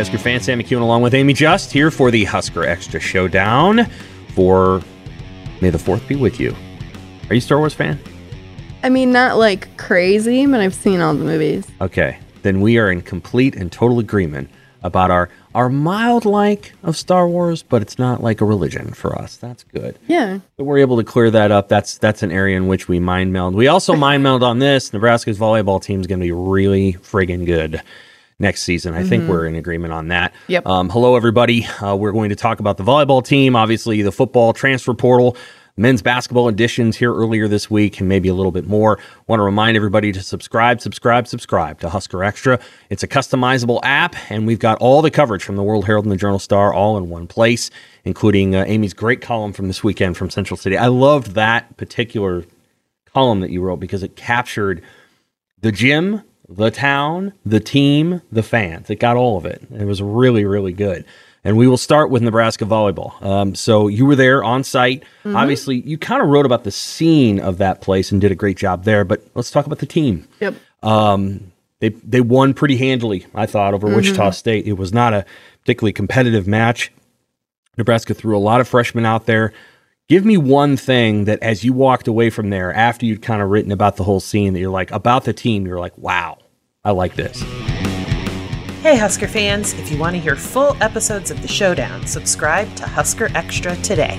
Husker fan Sam McKewon along with Amie Just here for the Husker Extra Showdown for May the 4th be with you. Are you a Star Wars fan? I mean, not like crazy, but I've seen all the movies. Okay, then we are in complete and total agreement about our our mild like of Star Wars, but it's not like a religion for us. That's good. Yeah. So we're able to clear that up. That's that's an area in which we mind meld. We also mind meld on this. Nebraska's volleyball team is going to be really friggin' good next season. I think we're in agreement on that. Yep. Um, hello, everybody. Uh, we're going to talk about the volleyball team, obviously the football transfer portal, men's basketball additions here earlier this week, and maybe a little bit more. Want to remind everybody to subscribe, subscribe, subscribe to Husker Extra. It's a customizable app, and we've got all the coverage from the World Herald and the Journal Star all in one place, including uh, Amie's great column from this weekend from Central City. I loved that particular column that you wrote because it captured the gym, the town, the team, the fans. It got all of it. It was really, really good. And we will start with Nebraska volleyball. Um, so you were there on site. Mm-hmm. Obviously, you kind of wrote about the scene of that place and did a great job there. But let's talk about the team. Yep. Um, they they won pretty handily, I thought, over mm-hmm. Wichita State. It was not a particularly competitive match. Nebraska threw a lot of freshmen out there. Give me one thing that as you walked away from there, after you'd kind of written about the whole scene, that you're like about the team, you're like, wow, I like this. Hey, Husker fans, if you want to hear full episodes of The Showdown, subscribe to Husker Extra today.